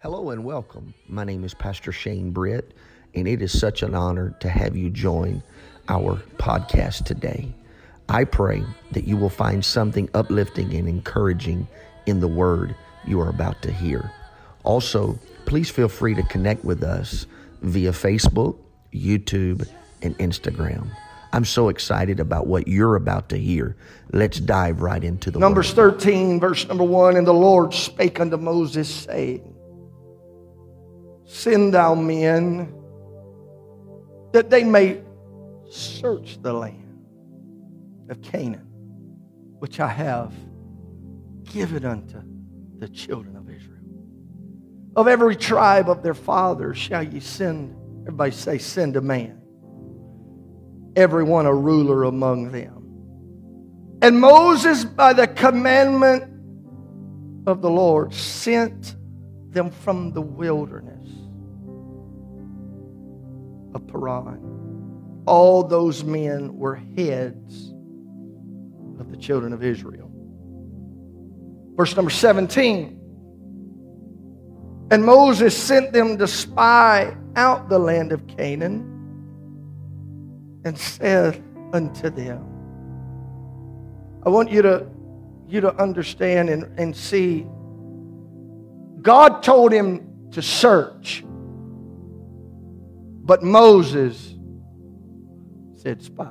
Hello and welcome. My name is Pastor Shane Britt, and it is such an honor to have you join our podcast today. I pray that you will find something uplifting and encouraging in the word you are about to hear. Also, please feel free to connect with us via Facebook, YouTube, and Instagram. I'm so excited about what you're about to hear. Let's dive right into the Numbers word. 13, verse number 1 And the Lord spake unto Moses, saying, Send thou men that they may search the land of Canaan, which I have given unto the children of Israel. Of every tribe of their fathers shall ye send, everybody say, send a man, every one a ruler among them. And Moses, by the commandment of the Lord, sent them from the wilderness of Paran. All those men were heads of the children of Israel. Verse number 17. And Moses sent them to spy out the land of Canaan and said unto them, I want you to, you to understand and, and see. God told him to search, but Moses said spy.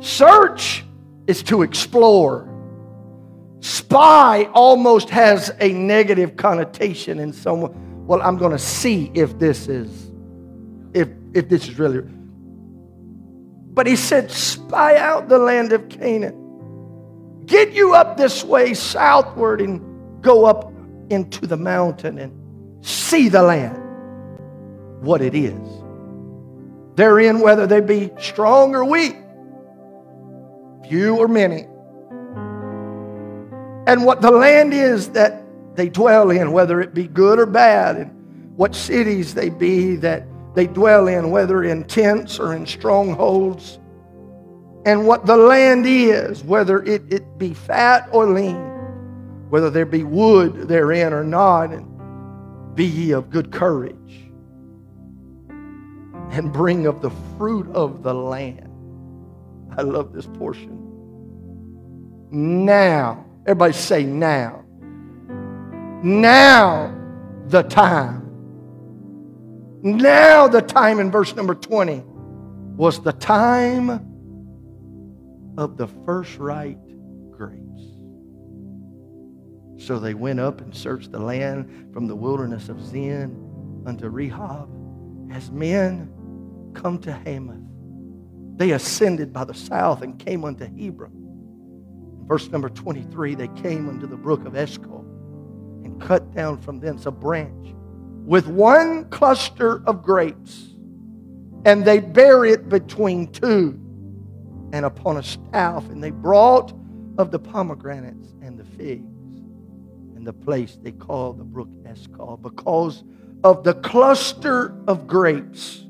Search is to explore. Spy almost has a negative connotation in someone. Well, I'm going to see if this is, if if this is really. But he said, spy out the land of Canaan. Get you up this way southward and go up into the mountain and see the land, what it is. Therein, whether they be strong or weak, few or many. And what the land is that they dwell in, whether it be good or bad, and what cities they be that they dwell in, whether in tents or in strongholds, and what the land is, whether it, it be fat or lean, whether there be wood therein or not, and be ye of good courage, and bring of the fruit of the land. I love this portion. Now, everybody say now. Now the time now, the time in verse number 20 was the time of the first right grapes. So they went up and searched the land from the wilderness of Zin unto Rehob as men come to Hamath. They ascended by the south and came unto Hebron. verse number 23 they came unto the brook of Eshcol and cut down from thence a branch with one cluster of grapes, and they bare it between two and upon a staff, and they brought of the pomegranates and the figs, and the place they call the brook Eshcol, because of the cluster of grapes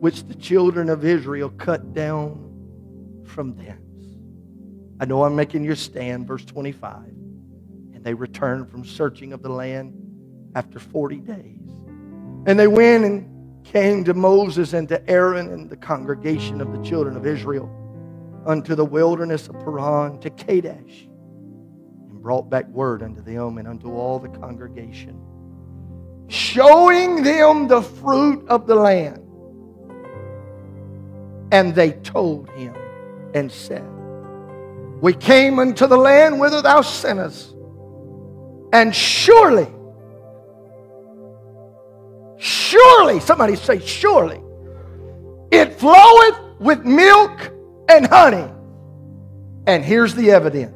which the children of Israel cut down from thence. I know I'm making you stand, verse 25. And they returned from searching of the land after 40 days. And they went and came to Moses and to Aaron and the congregation of the children of Israel unto the wilderness of Paran to Kadesh and brought back word unto them and unto all the congregation, showing them the fruit of the land. And they told him and said, We came unto the land whither thou sent us, and surely Surely, somebody say, surely, it floweth with milk and honey. And here's the evidence.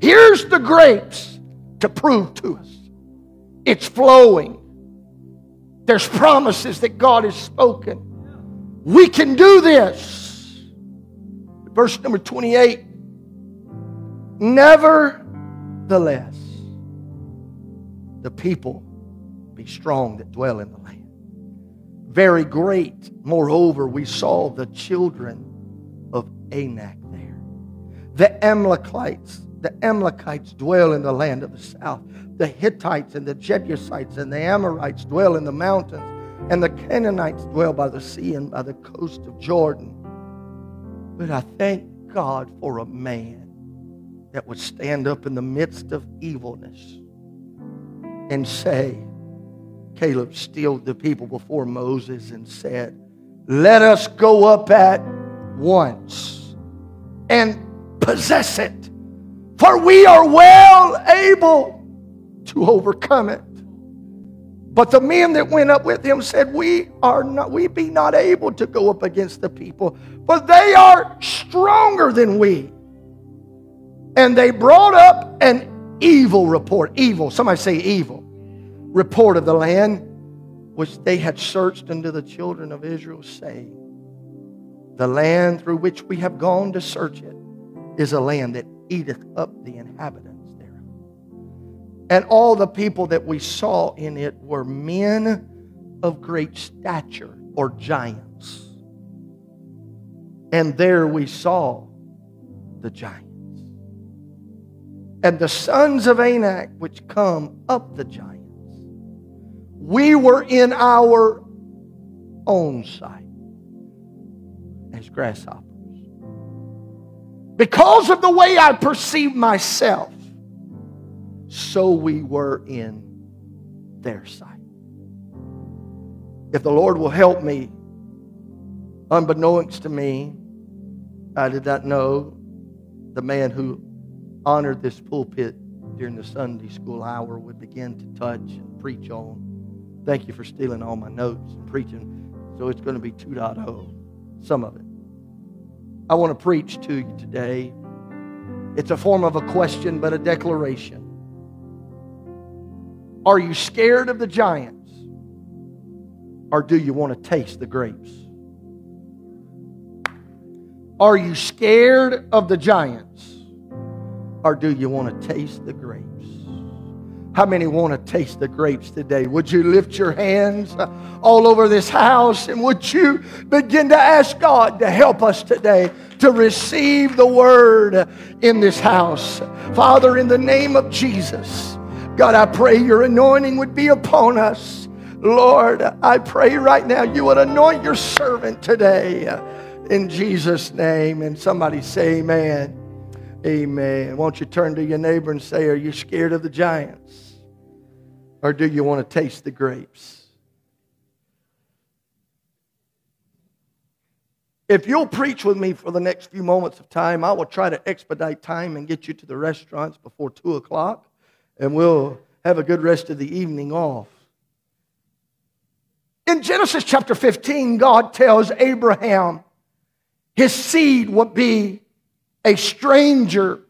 Here's the grapes to prove to us it's flowing. There's promises that God has spoken. We can do this. Verse number 28 Nevertheless, the people be strong that dwell in the land. Very great. Moreover, we saw the children of Anak there. The Amalekites the Amalekites dwell in the land of the south. The Hittites and the Jebusites and the Amorites dwell in the mountains. And the Canaanites dwell by the sea and by the coast of Jordan. But I thank God for a man that would stand up in the midst of evilness and say, Caleb stilled the people before Moses and said, Let us go up at once and possess it, for we are well able to overcome it. But the men that went up with him said, We are not, we be not able to go up against the people, for they are stronger than we. And they brought up an evil report. Evil, somebody say evil. Report of the land which they had searched unto the children of Israel, saying, The land through which we have gone to search it is a land that eateth up the inhabitants thereof. And all the people that we saw in it were men of great stature or giants. And there we saw the giants. And the sons of Anak, which come up the giants, we were in our own sight as grasshoppers. Because of the way I perceived myself, so we were in their sight. If the Lord will help me, unbeknownst to me, I did not know the man who honored this pulpit during the Sunday school hour would begin to touch and preach on. Thank you for stealing all my notes and preaching. So it's going to be 2.0, some of it. I want to preach to you today. It's a form of a question, but a declaration. Are you scared of the giants? Or do you want to taste the grapes? Are you scared of the giants? Or do you want to taste the grapes? How many want to taste the grapes today? Would you lift your hands all over this house and would you begin to ask God to help us today to receive the word in this house? Father, in the name of Jesus, God, I pray your anointing would be upon us. Lord, I pray right now you would anoint your servant today in Jesus' name. And somebody say, Amen. Amen. Won't you turn to your neighbor and say, Are you scared of the giants? Or do you want to taste the grapes? If you'll preach with me for the next few moments of time, I will try to expedite time and get you to the restaurants before 2 o'clock, and we'll have a good rest of the evening off. In Genesis chapter 15, God tells Abraham his seed would be a stranger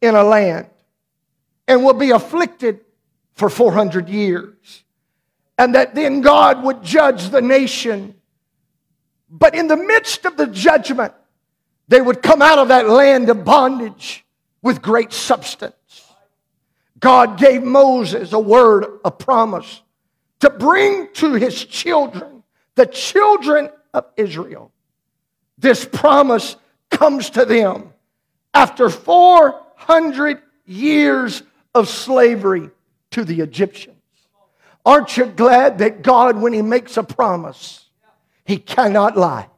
in a land and will be afflicted for 400 years. And that then God would judge the nation. But in the midst of the judgment, they would come out of that land of bondage with great substance. God gave Moses a word, a promise to bring to his children, the children of Israel. This promise comes to them after 400 years of slavery to the Egyptians. Aren't you glad that God, when He makes a promise, He cannot lie?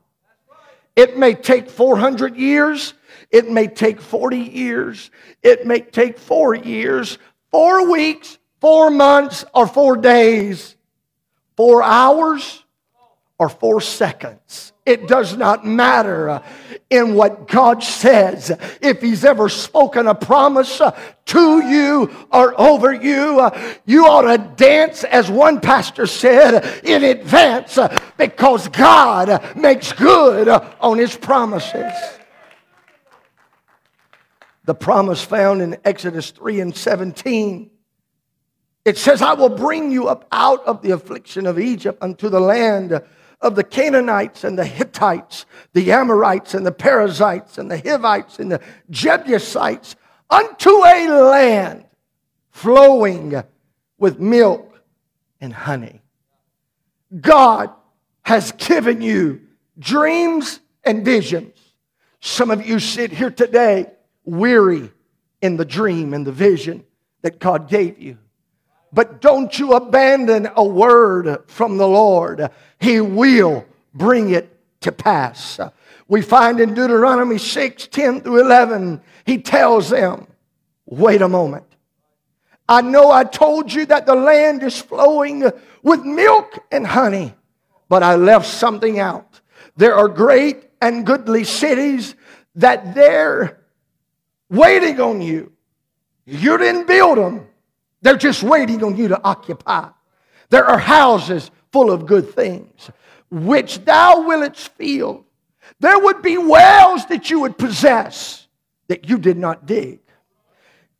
It may take 400 years, it may take 40 years, it may take four years, four weeks, four months, or four days, four hours, or four seconds. It does not matter uh, in what God says. If He's ever spoken a promise uh, to you or over you, uh, you ought to dance, as one pastor said, in advance because God makes good on His promises. The promise found in Exodus 3 and 17. It says, I will bring you up out of the affliction of Egypt unto the land of the Canaanites and the Hittites, the Amorites and the Perizzites and the Hivites and the Jebusites unto a land flowing with milk and honey. God has given you dreams and visions. Some of you sit here today weary, in the dream and the vision that God gave you. But don't you abandon a word from the Lord. He will bring it to pass. We find in Deuteronomy 6 10 through 11, he tells them, Wait a moment. I know I told you that the land is flowing with milk and honey, but I left something out. There are great and goodly cities that they're waiting on you. You didn't build them, they're just waiting on you to occupy. There are houses full of good things, which thou willest fill. There would be wells that you would possess that you did not dig.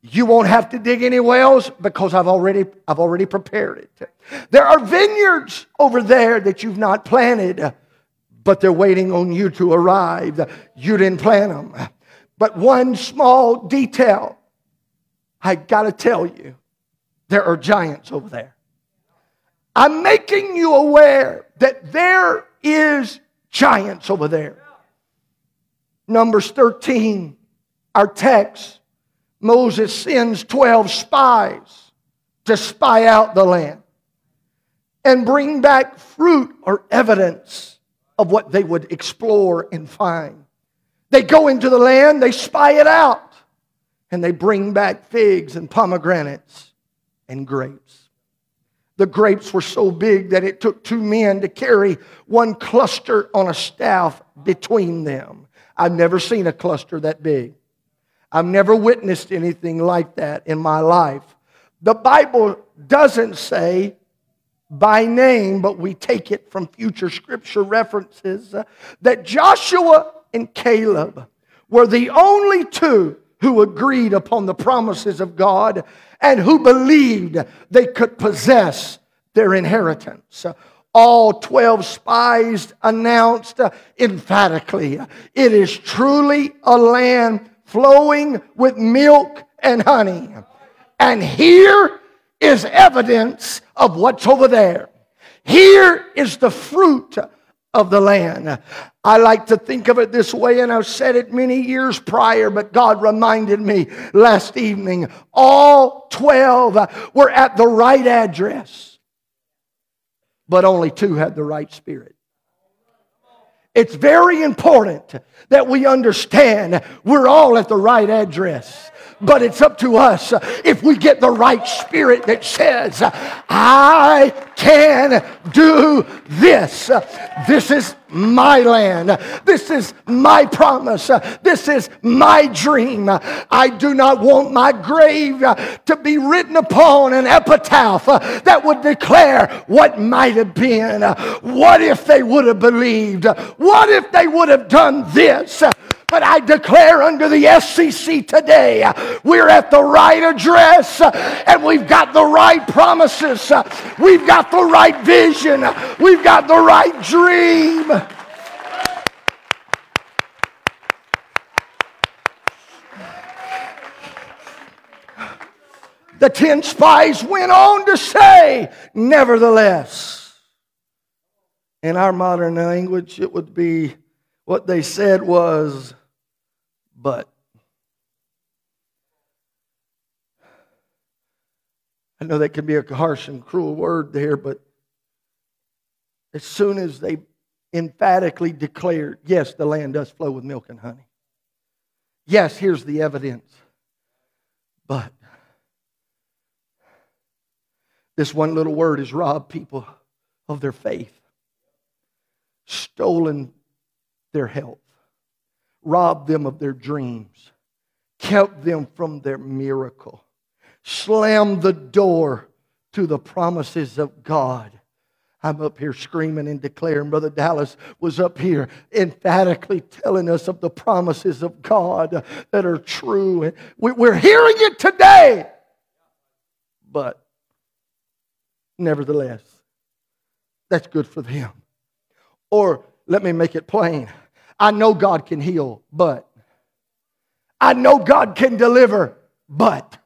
You won't have to dig any wells because I've already, I've already prepared it. There are vineyards over there that you've not planted, but they're waiting on you to arrive. You didn't plant them. But one small detail, I gotta tell you, there are giants over there. I'm making you aware that there is giants over there. Numbers 13, our text, Moses sends 12 spies to spy out the land and bring back fruit or evidence of what they would explore and find. They go into the land, they spy it out, and they bring back figs and pomegranates and grapes. The grapes were so big that it took two men to carry one cluster on a staff between them. I've never seen a cluster that big. I've never witnessed anything like that in my life. The Bible doesn't say by name, but we take it from future scripture references uh, that Joshua and Caleb were the only two who agreed upon the promises of God and who believed they could possess their inheritance. All 12 spies announced emphatically, it is truly a land flowing with milk and honey. And here is evidence of what's over there. Here is the fruit of the land. I like to think of it this way, and I've said it many years prior, but God reminded me last evening. All 12 were at the right address, but only two had the right spirit. It's very important that we understand we're all at the right address. But it's up to us if we get the right spirit that says, I can do this. This is my land. This is my promise. This is my dream. I do not want my grave to be written upon an epitaph that would declare what might have been. What if they would have believed? What if they would have done this? But I declare under the SCC today, we're at the right address and we've got the right promises. We've got the right vision. We've got the right dream. The ten spies went on to say, nevertheless. In our modern language, it would be what they said was, but. I know that can be a harsh and cruel word there, but as soon as they emphatically declared, yes, the land does flow with milk and honey. Yes, here's the evidence. But this one little word has robbed people of their faith, stolen their health, robbed them of their dreams, kept them from their miracle, slammed the door to the promises of God. I'm up here screaming and declaring. Brother Dallas was up here emphatically telling us of the promises of God that are true. We're hearing it today. But nevertheless, that's good for them. Or let me make it plain. I know God can heal, but I know God can deliver, but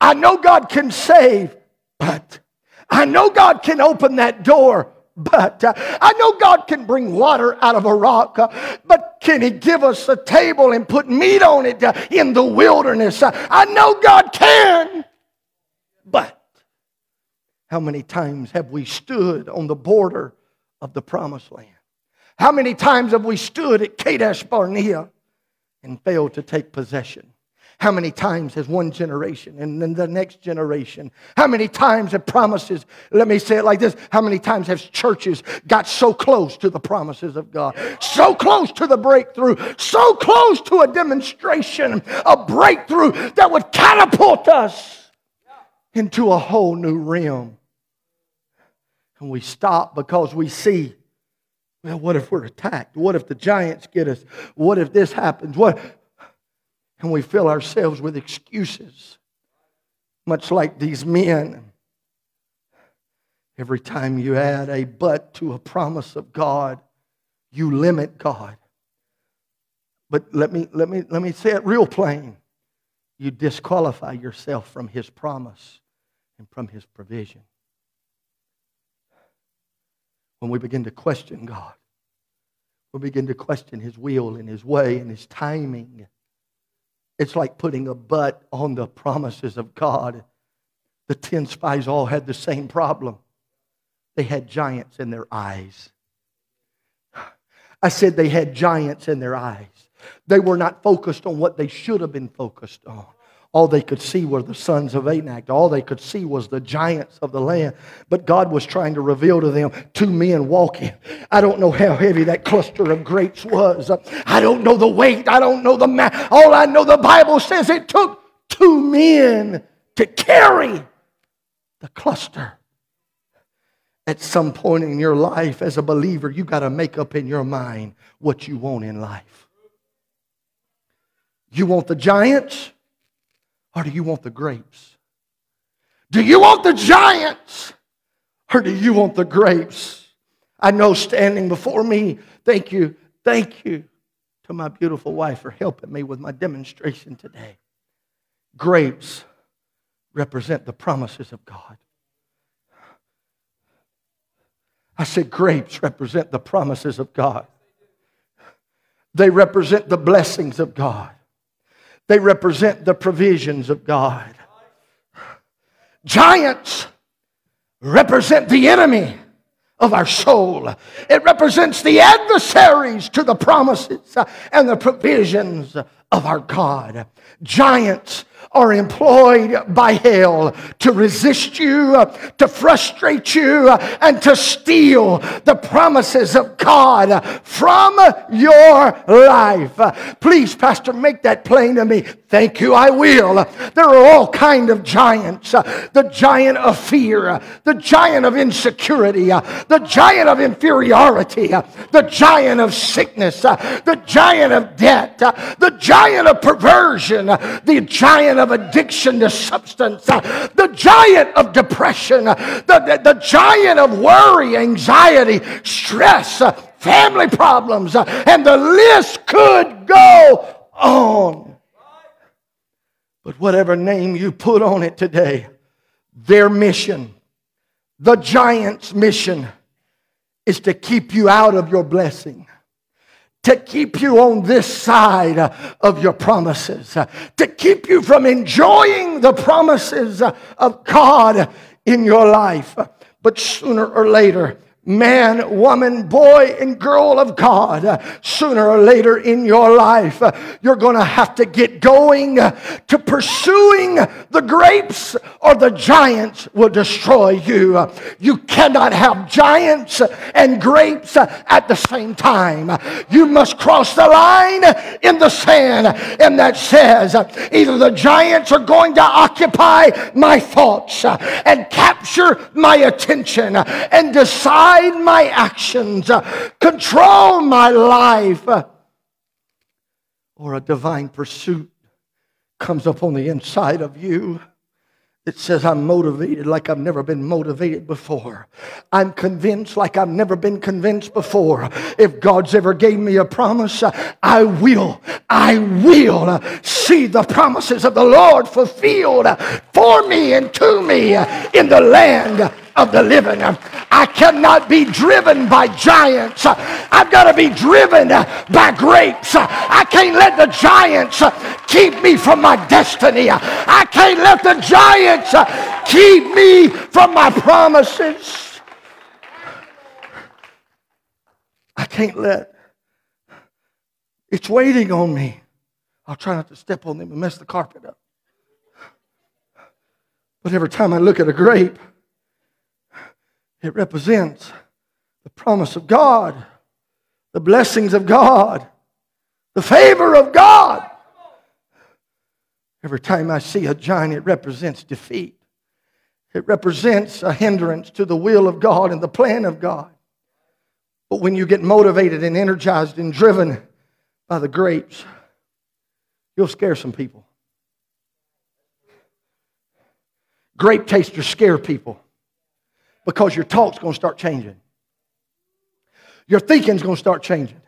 I know God can save, but I know God can open that door, but. I know God can bring water out of a rock, but can He give us a table and put meat on it in the wilderness? I know God can, but how many times have we stood on the border of the promised land? How many times have we stood at Kadesh Barnea and failed to take possession? How many times has one generation and then the next generation? How many times have promises, let me say it like this, how many times have churches got so close to the promises of God? So close to the breakthrough, so close to a demonstration, a breakthrough that would catapult us into a whole new realm. And we stop because we see well, what if we're attacked? What if the giants get us? What if this happens? What? And we fill ourselves with excuses, much like these men. Every time you add a but to a promise of God, you limit God. But let me, let me, let me say it real plain. You disqualify yourself from His promise and from His provision when we begin to question God. We begin to question His will and His way and His timing. It's like putting a but on the promises of God. The ten spies all had the same problem. They had giants in their eyes. I said they had giants in their eyes. They were not focused on what they should have been focused on. All they could see were the sons of Anak. All they could see was the giants of the land. But God was trying to reveal to them two men walking. I don't know how heavy that cluster of grapes was. I don't know the weight. I don't know the math. All I know, the Bible says it took two men to carry the cluster. At some point in your life, as a believer, you got to make up in your mind what you want in life. You want the giants? Or do you want the grapes? Do you want the giants? Or do you want the grapes? I know standing before me, thank you, thank you to my beautiful wife for helping me with my demonstration today. Grapes represent the promises of God. I said, grapes represent the promises of God. They represent the blessings of God. They represent the provisions of God. Giants represent the enemy of our soul. It represents the adversaries to the promises and the provisions of our God. Giants are employed by hell to resist you, to frustrate you, and to steal the promises of God from your life. Please, Pastor, make that plain to me. Thank you, I will. There are all kind of giants. The giant of fear, the giant of insecurity, the giant of inferiority, the giant of sickness, the giant of debt, the giant of perversion, the giant of addiction to substance, uh, the giant of depression, uh, the, the, the giant of worry, anxiety, stress, uh, family problems, and the list could go on. But whatever name you put on it today, their mission, the giant's mission, is to keep you out of your blessing to keep you on this side of your promises, to keep you from enjoying the promises of God in your life. But sooner or later, man, woman, boy, and girl of God, sooner or later in your life, you're going to have to get going to pursuing the grapes or the giants will destroy you. You cannot have giants and grapes at the same time. You must cross the line in the sand, and that says either the giants are going to occupy my thoughts and capture my attention and decide guide my actions, control my life, or a divine pursuit comes up on the inside of you. It says, I'm motivated like I've never been motivated before. I'm convinced like I've never been convinced before. If God's ever gave me a promise, I will, I will see the promises of the Lord fulfilled for me and to me in the land of the living. I cannot be driven by giants. I've got to be driven by grapes. I can't let the giants keep me from my destiny. I can't let the giants keep me from my promises. I can't let it's waiting on me. I'll try not to step on them and mess the carpet up. But every time I look at a grape, it represents the promise of God, the blessings of God, the favor of God. Every time I see a giant, it represents defeat. It represents a hindrance to the will of God and the plan of God. But when you get motivated and energized and driven by the grapes, you'll scare some people. Grape tasters scare people because your talk's going to start changing. Your thinking's going to start changing.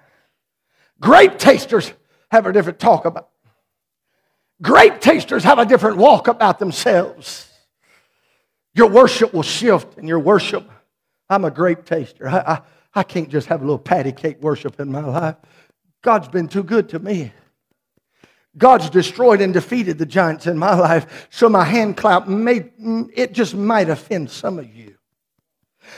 Grape tasters have a different talk about. Grape tasters have a different walk about themselves. Your worship will shift, and your worship. I'm a grape taster. I, I, I can't just have a little patty cake worship in my life. God's been too good to me. God's destroyed and defeated the giants in my life, so my hand clap may, it just might offend some of you.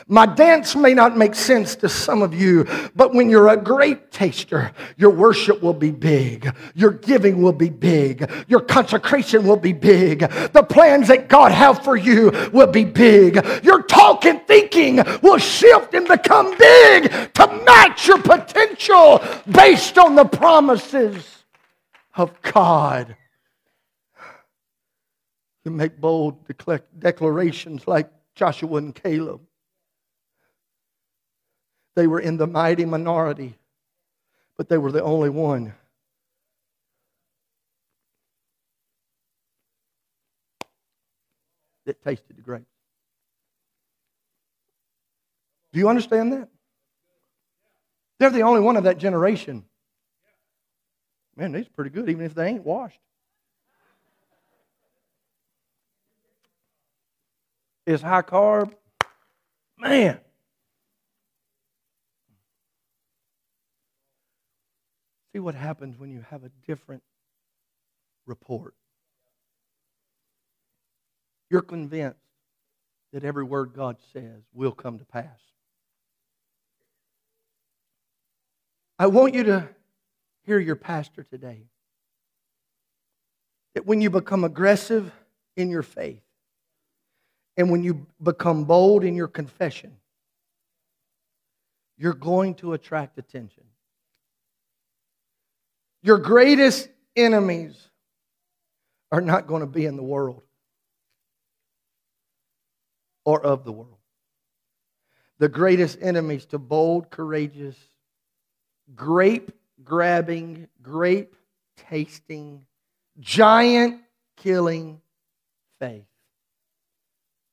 My dance may not make sense to some of you, but when you're a great taster, your worship will be big. Your giving will be big. Your consecration will be big. The plans that God have for you will be big. Your talk and thinking will shift and become big to match your potential based on the promises of God. You make bold declarations like Joshua and Caleb. They were in the mighty minority, but they were the only one. That tasted the grapes. Do you understand that? They're the only one of that generation Man, these are pretty good, even if they ain't washed. Is high carb. Man. See what happens when you have a different report. You're convinced that every word God says will come to pass. I want you to hear your pastor today. That when you become aggressive in your faith and when you become bold in your confession, you're going to attract attention. Your greatest enemies are not going to be in the world or of the world. The greatest enemies to bold, courageous, grape grabbing, grape tasting, giant killing faith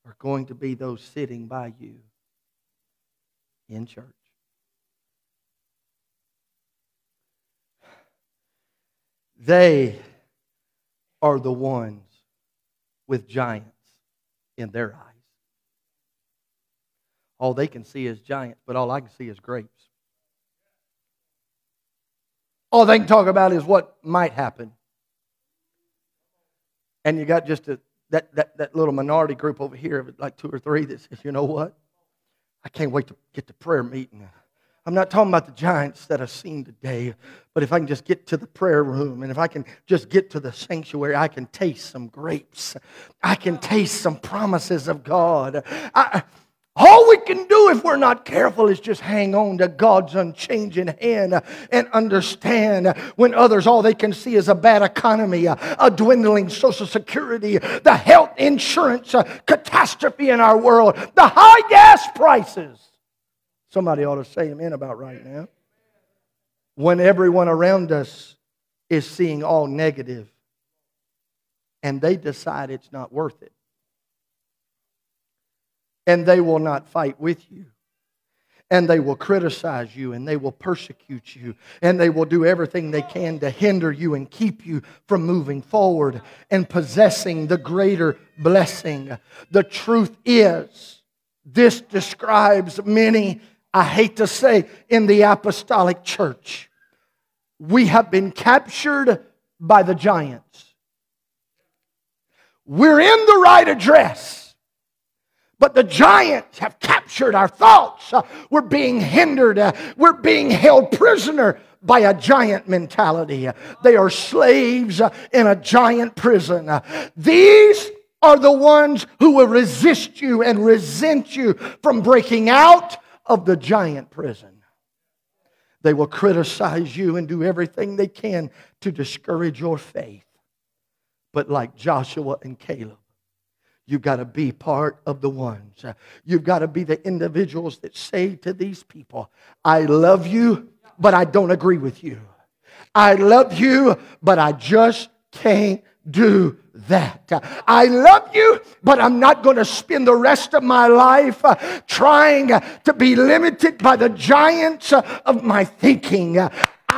are going to be those sitting by you in church. They are the ones with giants in their eyes. All they can see is giants, but all I can see is grapes. All they can talk about is what might happen. And you got just a, that, that, that little minority group over here like two or three that says, you know what? I can't wait to get to prayer meeting. I'm not talking about the giants that I've seen today, but if I can just get to the prayer room and if I can just get to the sanctuary, I can taste some grapes. I can taste some promises of God. I, all we can do if we're not careful is just hang on to God's unchanging hand and understand when others, all they can see is a bad economy, a, dwindling social security, the health insurance catastrophe in our world, the high gas prices. Somebody ought to say amen about right now. When everyone around us is seeing all negative and they decide it's not worth it and they will not fight with you. And they will criticize you and they will persecute you and they will do everything they can to hinder you and keep you from moving forward and possessing the greater blessing. The truth is, This describes many, I hate to say, in the apostolic church. We have been captured by the giants. We're in the right address, but the giants have captured our thoughts. Uh, we're being hindered, uh, we're being held prisoner by a giant mentality. They are slaves uh, in a giant prison. These are the ones who will resist you and resent you from breaking out of the giant prison. They will criticize you and do everything they can to discourage your faith. But like Joshua and Caleb, You've got to be part of the ones. You've got to be the individuals that say to these people, I love you, but I don't agree with you. I love you, but I just can't do that. I love you, but I'm not going to spend the rest of my life uh, trying to be limited by the giants of my thinking.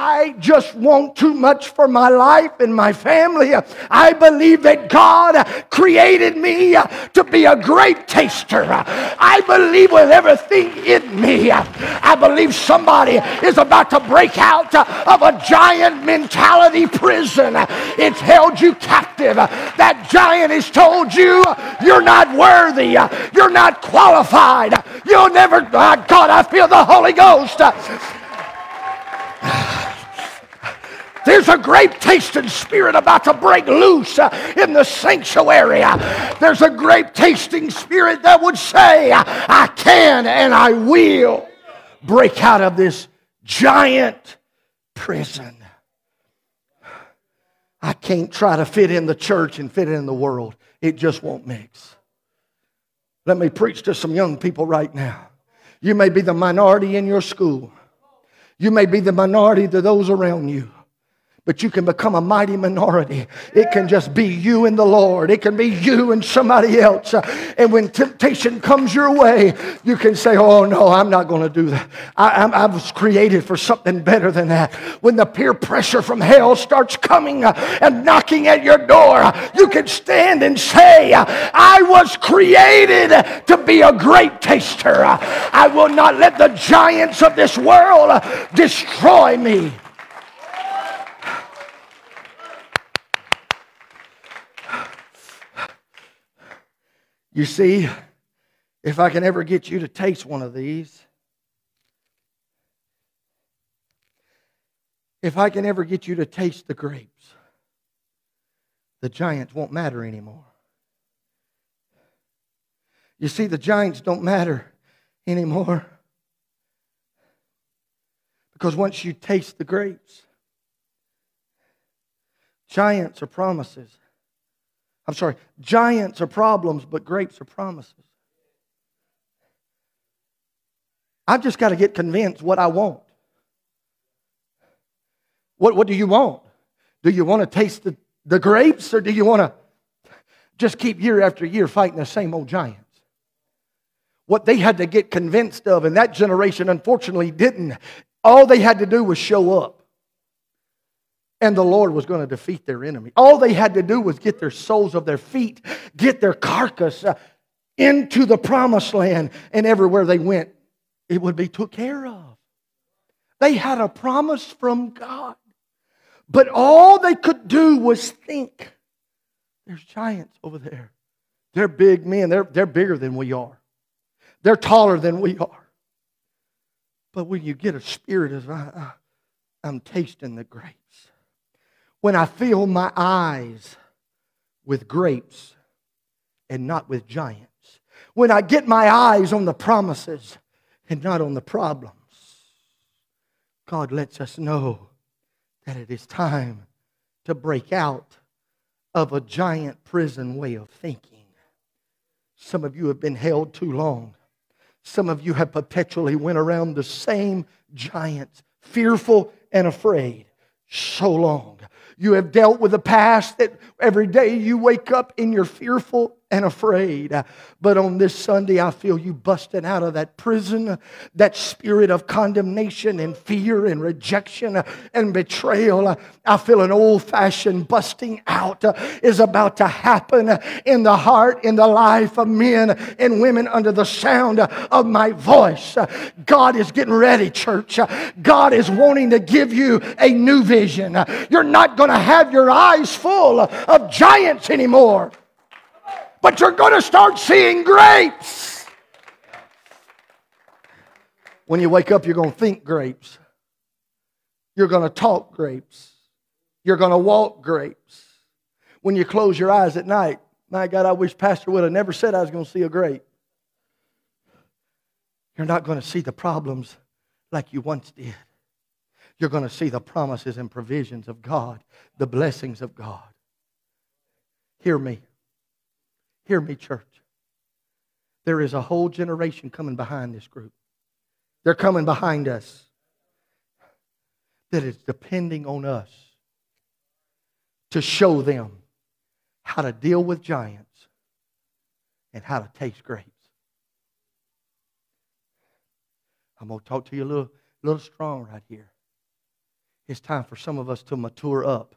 I just want too much for my life and my family. I believe that God created me to be a great taster. I believe with everything in me. I believe somebody is about to break out of a giant mentality prison. It's held you captive. That giant has told you you're not worthy. You're not qualified. You'll never, God, I feel the Holy Ghost. There's a great tasting spirit about to break loose uh, in the sanctuary. There's a grape tasting spirit that would say, I can and I will break out of this giant prison. I can't try to fit in the church and fit in the world. It just won't mix. Let me preach to some young people right now. You may be the minority in your school. You may be the minority to those around you but you can become a mighty minority. It can just be you and the Lord. It can be you and somebody else. And when temptation comes your way, you can say, Oh, no, I'm not going to do that. I, I, was created for something better than that. When the peer pressure from hell starts coming and knocking at your door, you can stand and say, I was created to be a great taster. I will not let the giants of this world destroy me. You see, if I can ever get you to taste one of these, if I can ever get you to taste the grapes, the giants won't matter anymore. You see, the giants don't matter anymore. Because once you taste the grapes, giants are promises. I'm sorry, giants are problems, but grapes are promises. I've just got to get convinced what I want. What, what do you want? Do you want to taste the, the grapes or do you want to just keep year after year fighting the same old giants? What they had to get convinced of, and that generation unfortunately didn't, all they had to do was show up and the Lord was going to defeat their enemy. All they had to do was get their soles of their feet, get their carcass uh, into the promised land, and everywhere they went, it would be took care of. They had a promise from God. But all they could do was think. There's giants over there. They're big men. They're, they're bigger than we are. They're taller than we are. But when you get a spirit of, I'm tasting the grapes when I fill my eyes with grapes and not with giants. When I get my eyes on the promises and not on the problems. God lets us know that it is time to break out of a giant prison way of thinking. Some of you have been held too long. Some of you have perpetually went around the same giants, fearful and afraid, so long. You have dealt with the past that every day you wake up and you're fearful and afraid. But on this Sunday, I feel you busting out of that prison, that spirit of condemnation and fear and rejection and betrayal. I feel an old fashioned busting out is about to happen in the heart, in the life of men and women under the sound of my voice. God is getting ready, church. God is wanting to give you a new vision. You're not going to have your eyes full of giants anymore but you're going to start seeing grapes. When you wake up, you're going to think grapes. You're going to talk grapes. You're going to walk grapes. When you close your eyes at night, my God, I wish Pastor would have never said I was going to see a grape. You're not going to see the problems like you once did. You're going to see the promises and provisions of God, the blessings of God. Hear me. Hear me, church. There is a whole generation coming behind this group. They're coming behind us that is depending on us to show them how to deal with giants and how to taste grapes. I'm going to talk to you a little, little strong right here. It's time for some of us to mature up.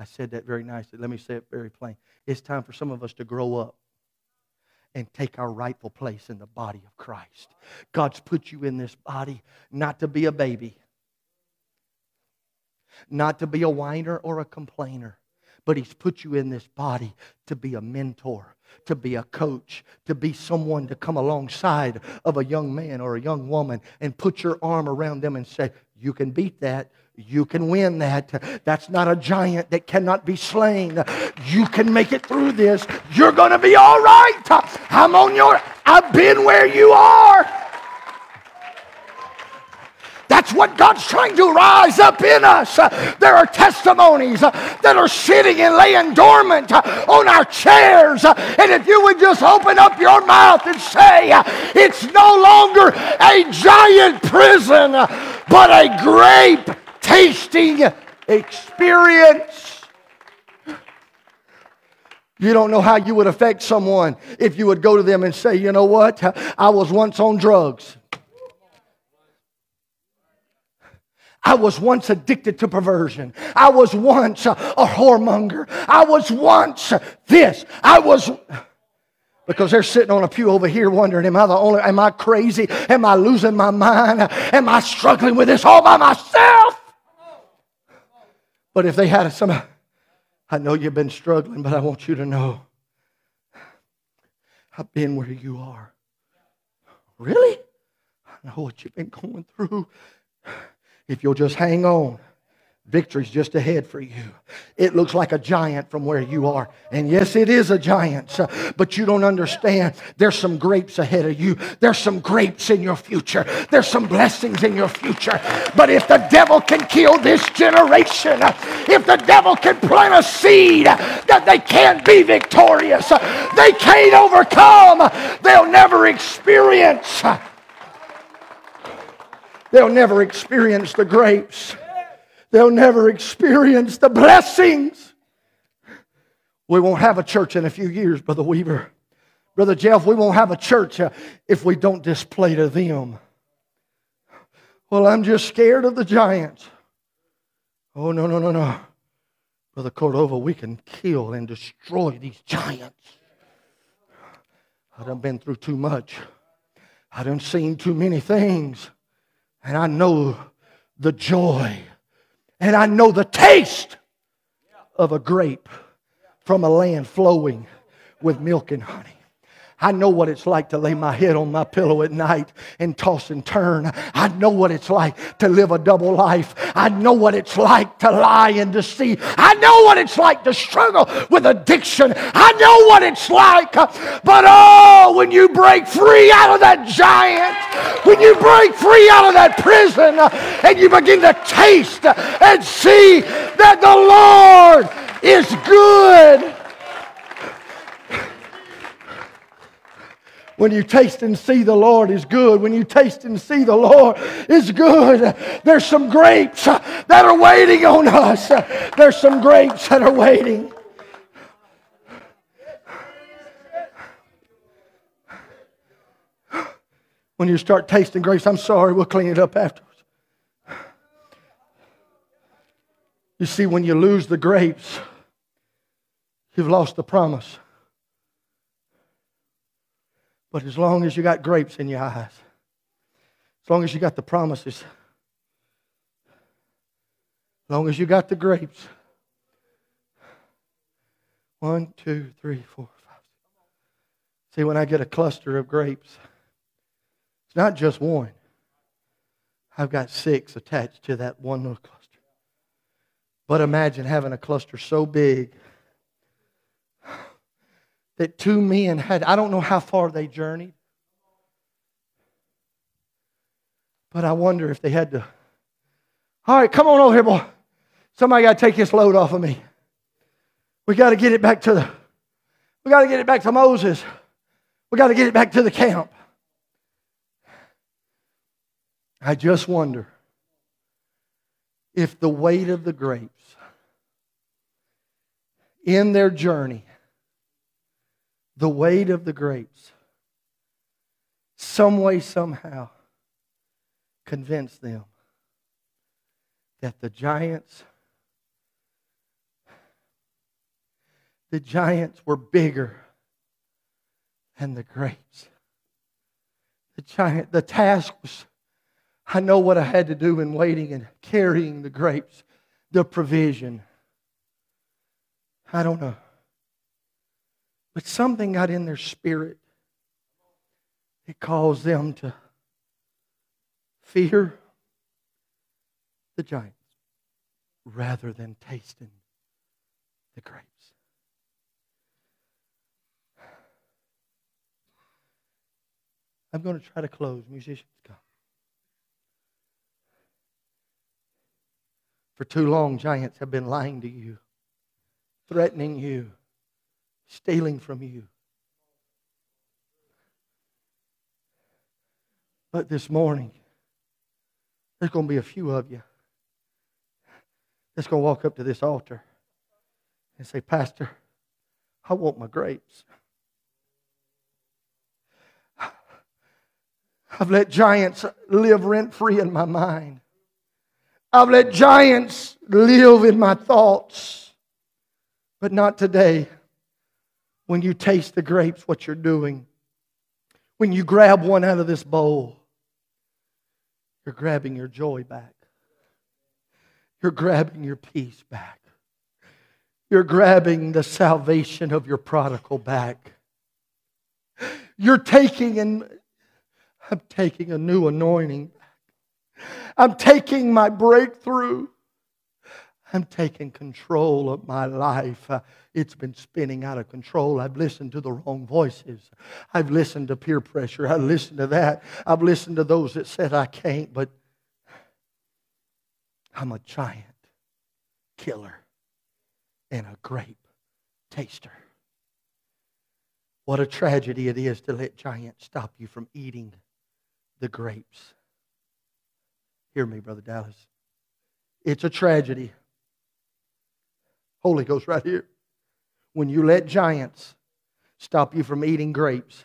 I said that very nicely. Let me say it very plain. It's time for some of us to grow up and take our rightful place in the body of Christ. God's put you in this body not to be a baby, not to be a whiner or a complainer, but He's put you in this body to be a mentor, to be a coach, to be someone to come alongside of a young man or a young woman and put your arm around them and say, You can beat that. You can win that. That's not a giant that cannot be slain. You can make it through this. You're going to be all right. I'm on your, I've been where you are. That's what God's trying to rise up in us. There are testimonies that are sitting and laying dormant on our chairs. And if you would just open up your mouth and say, It's no longer a giant prison, but a grape tasting experience. You don't know how you would affect someone if you would go to them and say, you know what? I was once on drugs. I was once addicted to perversion. I was once a, whoremonger. I was once this. I was because they're sitting on a pew over here wondering, am I the only, am I crazy? Am I losing my mind? Am I struggling with this all by myself? But if they had some, I know you've been struggling, but I want you to know I've been where you are. Really? I know what you've been going through. If you'll just hang on. Victory's just ahead for you. It looks like a giant from where you are. And yes, it is a giant, but you don't understand. There's some grapes ahead of you. There's some grapes in your future. There's some blessings in your future. But if the devil can kill this generation, if the devil can plant a seed that they can't be victorious, they can't overcome, they'll never experience. They'll never experience the grapes they'll never experience the blessings. We won't have a church in a few years, Brother Weaver. Brother Jeff, we won't have a church uh, if we don't display to them. Well, I'm just scared of the giants. Oh, no, no, no, no. Brother Cordova, we can kill and destroy these giants. I done been through too much. I done seen too many things. And I know the joy and I know the taste of a grape from a land flowing with milk and honey. I know what it's like to lay my head on my pillow at night and toss and turn. I know what it's like to live a double life. I know what it's like to lie and deceive. I know what it's like to struggle with addiction. I know what it's like. But oh, when you break free out of that giant, when you break free out of that prison, and you begin to taste and see that the Lord is good When you taste and see the Lord is good, when you taste and see the Lord is good, there's some grapes that are waiting on us. There's some grapes that are waiting. When you start tasting grapes, I'm sorry, we'll clean it up afterwards. You see, when you lose the grapes, you've lost the promise. But as long as you got grapes in your eyes, as long as you got the promises, as long as you got the grapes. One, two, three, four, five. See, when I get a cluster of grapes, it's not just one. I've got six attached to that one little cluster. But imagine having a cluster so big that two men had, I don't know how far they journeyed, but I wonder if they had to, all right, come on over here, boy. Somebody got to take this load off of me. We got to get it back to the, we got to get it back to Moses. We got to get it back to the camp. I just wonder if the weight of the grapes in their journey, the weight of the grapes, some way, somehow, convinced them that the giants the giants were bigger than the grapes. The giant, the task was, I know what I had to do in waiting and carrying the grapes, the provision. I don't know. But something got in their spirit. It caused them to fear the giants rather than tasting the grapes. I'm going to try to close. Musicians, come. For too long, giants have been lying to you, threatening you, stealing from you. But this morning, there's going to be a few of you that's going to walk up to this altar and say, Pastor, I want my grapes. I've let giants live rent free in my mind. I've let giants live in my thoughts. But not today. When you taste the grapes, what you're doing. When you grab one out of this bowl, you're grabbing your joy back. You're grabbing your peace back. You're grabbing the salvation of your prodigal back. You're taking and I'm taking a new anointing. I'm taking my breakthrough. I'm taking control of my life. Uh, it's been spinning out of control. I've listened to the wrong voices. I've listened to peer pressure. I've listened to that. I've listened to those that said I can't, but I'm a giant killer and a grape taster. What a tragedy it is to let giants stop you from eating the grapes. Hear me, Brother Dallas. It's a tragedy. Holy Ghost, right here. When you let giants stop you from eating grapes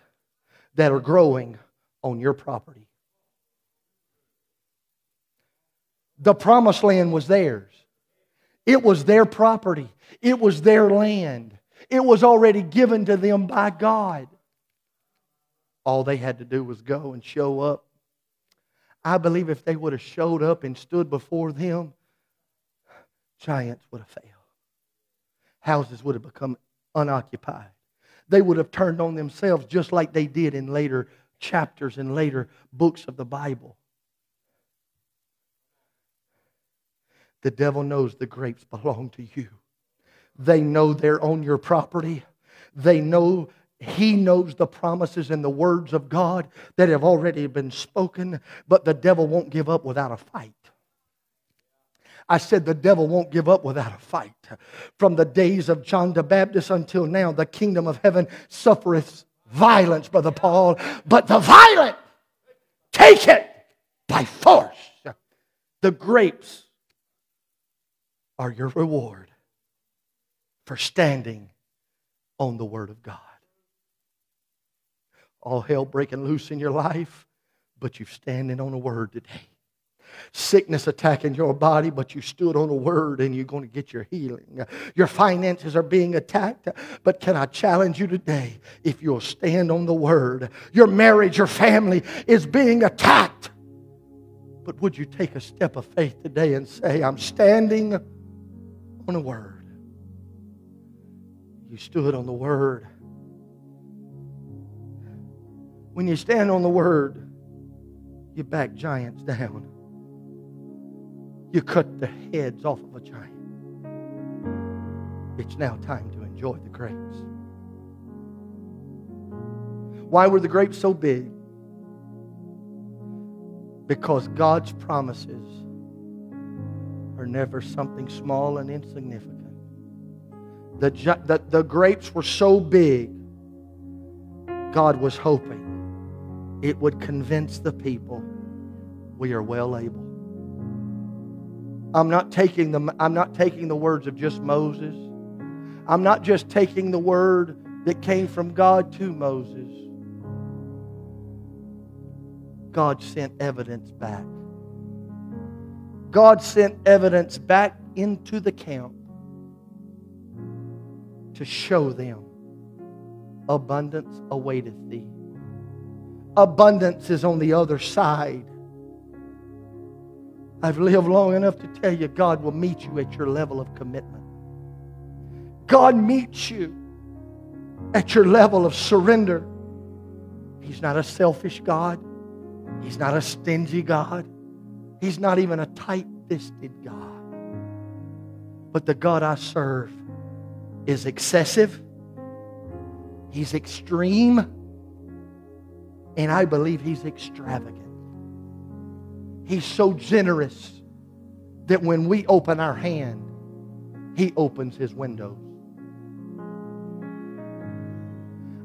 that are growing on your property. The promised land was theirs. It was their property. It was their land. It was already given to them by God. All they had to do was go and show up. I believe if they would have showed up and stood before them, giants would have failed. Houses would have become unoccupied. They would have turned on themselves just like they did in later chapters and later books of the Bible. The devil knows the grapes belong to you. They know they're on your property. They know he knows the promises and the words of God that have already been spoken, but the devil won't give up without a fight. I said the devil won't give up without a fight. From the days of John the Baptist until now, the kingdom of heaven suffereth violence, Brother Paul, but the violent take it by force. The grapes are your reward for standing on the Word of God all hell breaking loose in your life, but you're standing on a word today. Sickness attacking your body, but you stood on a word and you're going to get your healing. Your finances are being attacked, but can I challenge you today? If you'll stand on the word, your marriage, your family is being attacked. But would you take a step of faith today and say, I'm standing on a word? You stood on the word. When you stand on the word, you back giants down. You cut the heads off of a giant. It's now time to enjoy the grapes. Why were the grapes so big? Because God's promises are never something small and insignificant. The, the, the grapes were so big, God was hoping it would convince the people we are well able. I'm not taking the, I'm not taking the words of just Moses. I'm not just taking the word that came from God to Moses. God sent evidence back. God sent evidence back into the camp to show them abundance awaiteth thee. Abundance is on the other side. I've lived long enough to tell you God will meet you at your level of commitment. God meets you at your level of surrender. He's not a selfish God. He's not a stingy God. He's not even a tight fisted God. But the God I serve is excessive, He's extreme, and I believe He's extravagant. He's so generous that when we open our hand, He opens His windows.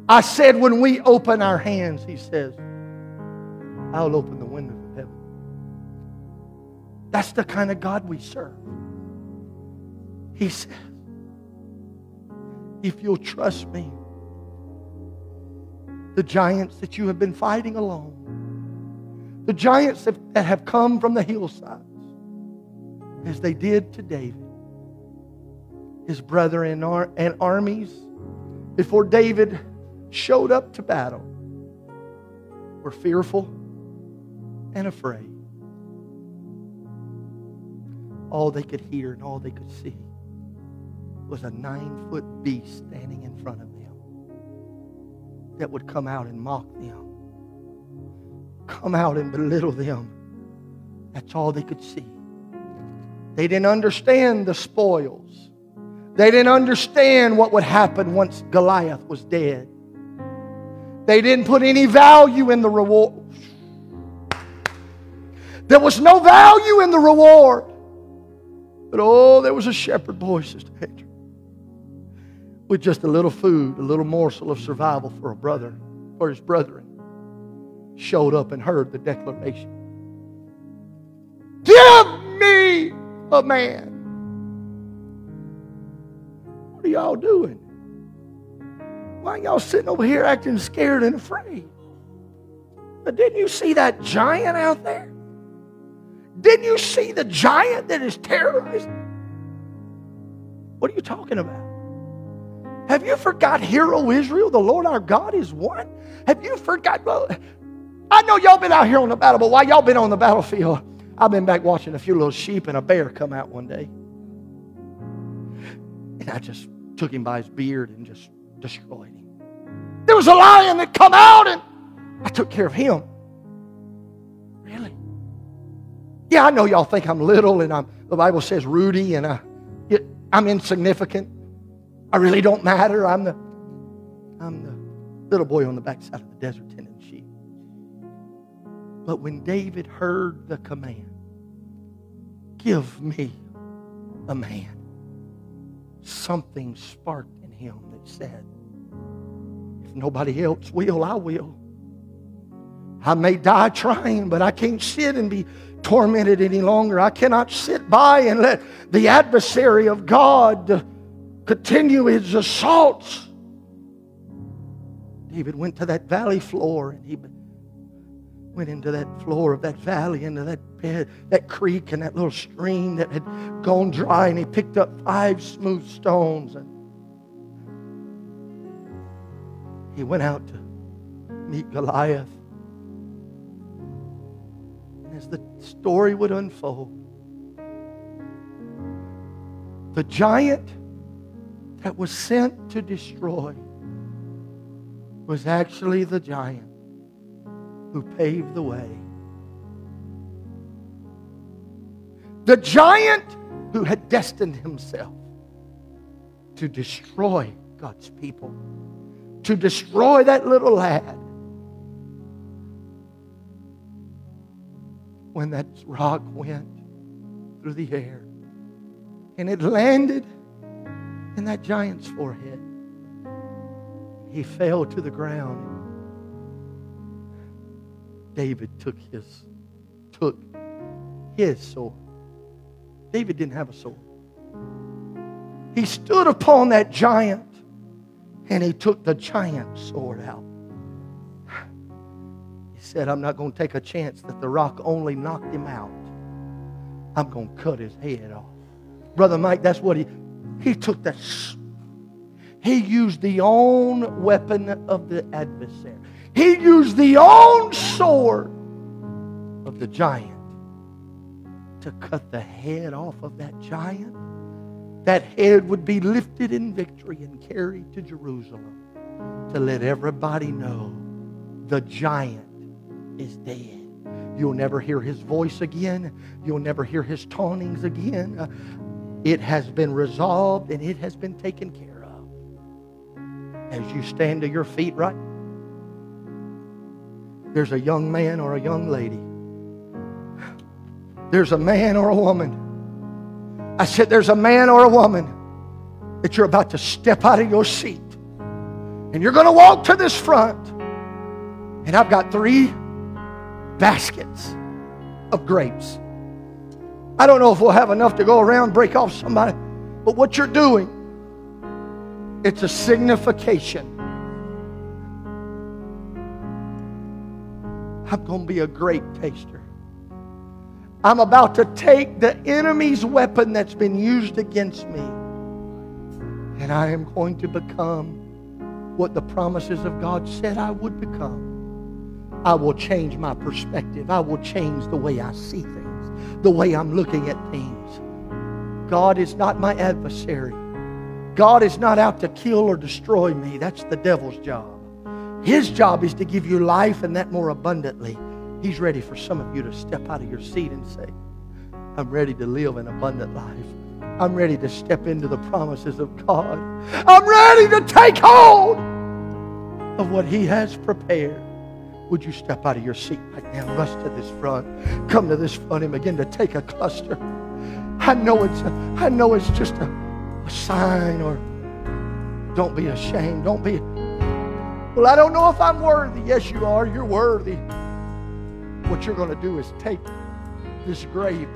I said, when we open our hands, He says, I'll open the windows of heaven. That's the kind of God we serve. He says, if you'll trust me, the giants that you have been fighting alone, the giants that have come from the hillsides, as they did to David, his brother and, ar- and armies, before David showed up to battle, were fearful and afraid. All they could hear and all they could see was a nine foot beast standing in front of them that would come out and mock them, come out and belittle them. That's all they could see. They didn't understand the spoils. They didn't understand what would happen once Goliath was dead. They didn't put any value in the reward. There was no value in the reward. But oh, there was a shepherd boy, Sister Andrew, with just a little food, a little morsel of survival for a brother, for his brethren, showed up and heard the declaration. Give me a man. What are y'all doing? Why are y'all sitting over here acting scared and afraid? But didn't you see that giant out there? Didn't you see the giant that is terrorizing? What are you talking about? Have you forgot Hear O Israel? The Lord our God is one. Have you forgot? Well, I know y'all been out here on the battle, but while y'all been on the battlefield, I've been back watching a few little sheep and a bear come out one day. And I just took him by his beard and just destroyed him. There was a lion that come out and I took care of him. Really? Yeah, I know y'all think I'm little and I'm, the Bible says Rudy and I, I'm insignificant. I really don't matter. I'm the, I'm the little boy on the backside of the desert tending sheep. But when David heard the command, give me a man, something sparked in him that said, if nobody else will, I will. I may die trying, but I can't sit and be tormented any longer. I cannot sit by and let the adversary of God continue his assaults. David went to that valley floor and he went into that floor of that valley, into that bed, that creek, and that little stream that had gone dry, and he picked up five smooth stones and he went out to meet Goliath. And as the story would unfold, the giant that was sent to destroy was actually the giant who paved the way. The giant who had destined himself to destroy God's people, to destroy that little lad. When that rock went through the air and it landed in that giant's forehead, he fell to the ground. David took his took his sword. David didn't have a sword. He stood upon that giant and he took the giant sword out. He said, I'm not going to take a chance that the rock only knocked him out. I'm going to cut his head off. Brother Mike, that's what he he took that he used the own weapon of the adversary. He used the own sword of the giant to cut the head off of that giant. That head would be lifted in victory and carried to Jerusalem to let everybody know the giant is dead. You'll never hear his voice again. You'll never hear his tauntings again. It has been resolved and it has been taken care of. As you stand to your feet right there's a young man or a young lady. There's a man or a woman. I said, There's a man or a woman that you're about to step out of your seat. And you're going to walk to this front. And I've got three baskets of grapes. I don't know if we'll have enough to go around break off somebody, but what you're doing, it's a signification I'm going to be a great taster. I'm about to take the enemy's weapon that's been used against me, and I am going to become what the promises of God said I would become. I will change my perspective. I will change the way I see things, the way I'm looking at things. God is not my adversary. God is not out to kill or destroy me. That's the devil's job. His job is to give you life and that more abundantly. He's ready for some of you to step out of your seat and say, I'm ready to live an abundant life. I'm ready to step into the promises of God. I'm ready to take hold of what He has prepared. Would you step out of your seat right now? Rush to this front. Come to this front and begin to take a cluster. I know it's a, I know it's just a, a sign or don't be ashamed. Don't be well, I don't know if I'm worthy. Yes, you are. You're worthy. What you're going to do is take this grape.